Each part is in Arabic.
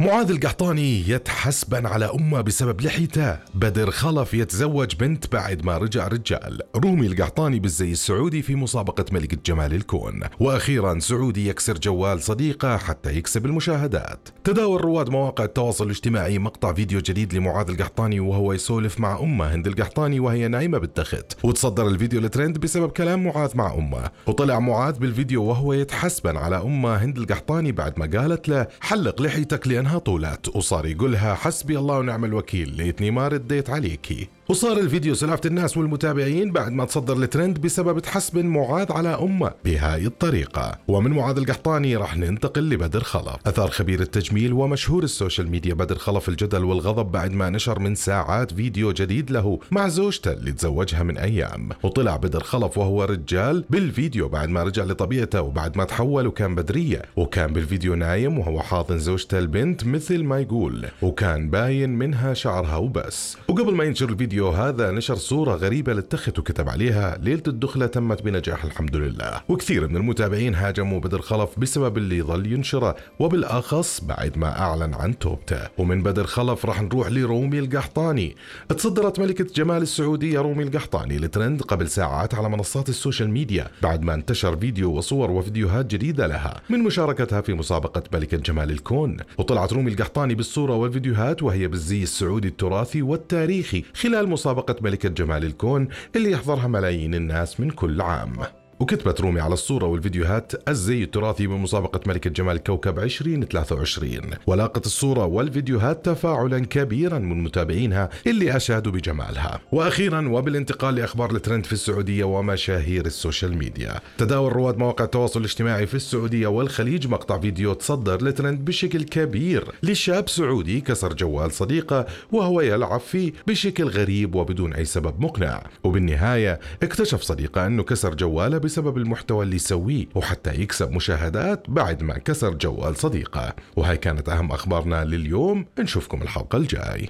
معاذ القحطاني يتحسب على أمه بسبب لحيته. بدر خلف يتزوج بنت بعد ما رجع رجال. رومي القحطاني بالزي السعودي في مسابقة ملكة جمال الكون. وأخيرا سعودي يكسر جوال صديقه حتى يكسب المشاهدات. تداول رواد مواقع التواصل الاجتماعي مقطع فيديو جديد لمعاذ القحطاني وهو يسولف مع أمه هند القحطاني وهي نايمة بالتخت. وتصدر الفيديو الترند بسبب كلام معاذ مع أمه. وطلع معاذ بالفيديو وهو يتحسب على أمه هند القحطاني بعد ما قالت له احلق لحيتك لأنها طولت وصار يقولها حسبي الله ونعم الوكيل ليتني ما رديت عليكي وصار الفيديو سولافة الناس والمتابعين بعد ما تصدر الترند بسبب تحسب معاذ على أمه بهاي الطريقة. ومن معاذ القحطاني راح ننتقل لبدر خلف. أثار خبير التجميل ومشهور السوشيال ميديا بدر خلف الجدل والغضب بعد ما نشر من ساعات فيديو جديد له مع زوجته اللي تزوجها من أيام. وطلع بدر خلف وهو رجال بالفيديو بعد ما رجع لطبيعته وبعد ما تحول وكان بدرية. وكان بالفيديو نايم وهو حاضن زوجته البنت مثل ما يقول. وكان باين منها شعرها وبس. وقبل ما ينشر الفيديو هذا نشر صورة غريبة للتخت وكتب عليها ليلة الدخلة تمت بنجاح الحمد لله. وكثير من المتابعين هاجموا بدر خلف بسبب اللي ظل ينشره وبالأخص بعد ما أعلن عن توبته. ومن بدر خلف راح نروح لرومي القحطاني. تصدرت ملكة جمال السعودية رومي القحطاني الترند قبل ساعات على منصات السوشيال ميديا بعد ما انتشر فيديو وصور وفيديوهات جديدة لها من مشاركتها في مسابقة ملكة جمال الكون. وطلعت رومي القحطاني بالصورة والفيديوهات وهي بالزي السعودي التراثي والتاريخي خلال مسابقة ملكة جمال الكون اللي يحضرها ملايين الناس من كل عام. وكتبت رومي على الصورة والفيديوهات الزي التراثي بمسابقة ملكة جمال الكوكب 2023 ولاقت الصورة والفيديوهات تفاعلا كبيرا من متابعينها اللي أشادوا بجمالها. وأخيرا وبالانتقال لأخبار الترند في السعودية ومشاهير السوشيال ميديا. تداول رواد مواقع التواصل الاجتماعي في السعودية والخليج مقطع فيديو تصدر الترند بشكل كبير لشاب سعودي كسر جوال صديقه وهو يلعب فيه بشكل غريب وبدون أي سبب مقنع. وبالنهاية اكتشف صديقه أنه كسر جواله بسبب المحتوى اللي يسويه وحتى يكسب مشاهدات بعد ما كسر جوال صديقه. وهاي كانت أهم أخبارنا لليوم. نشوفكم الحلقة الجاي.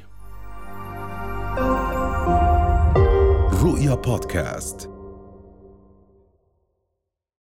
رؤيا بودكاست.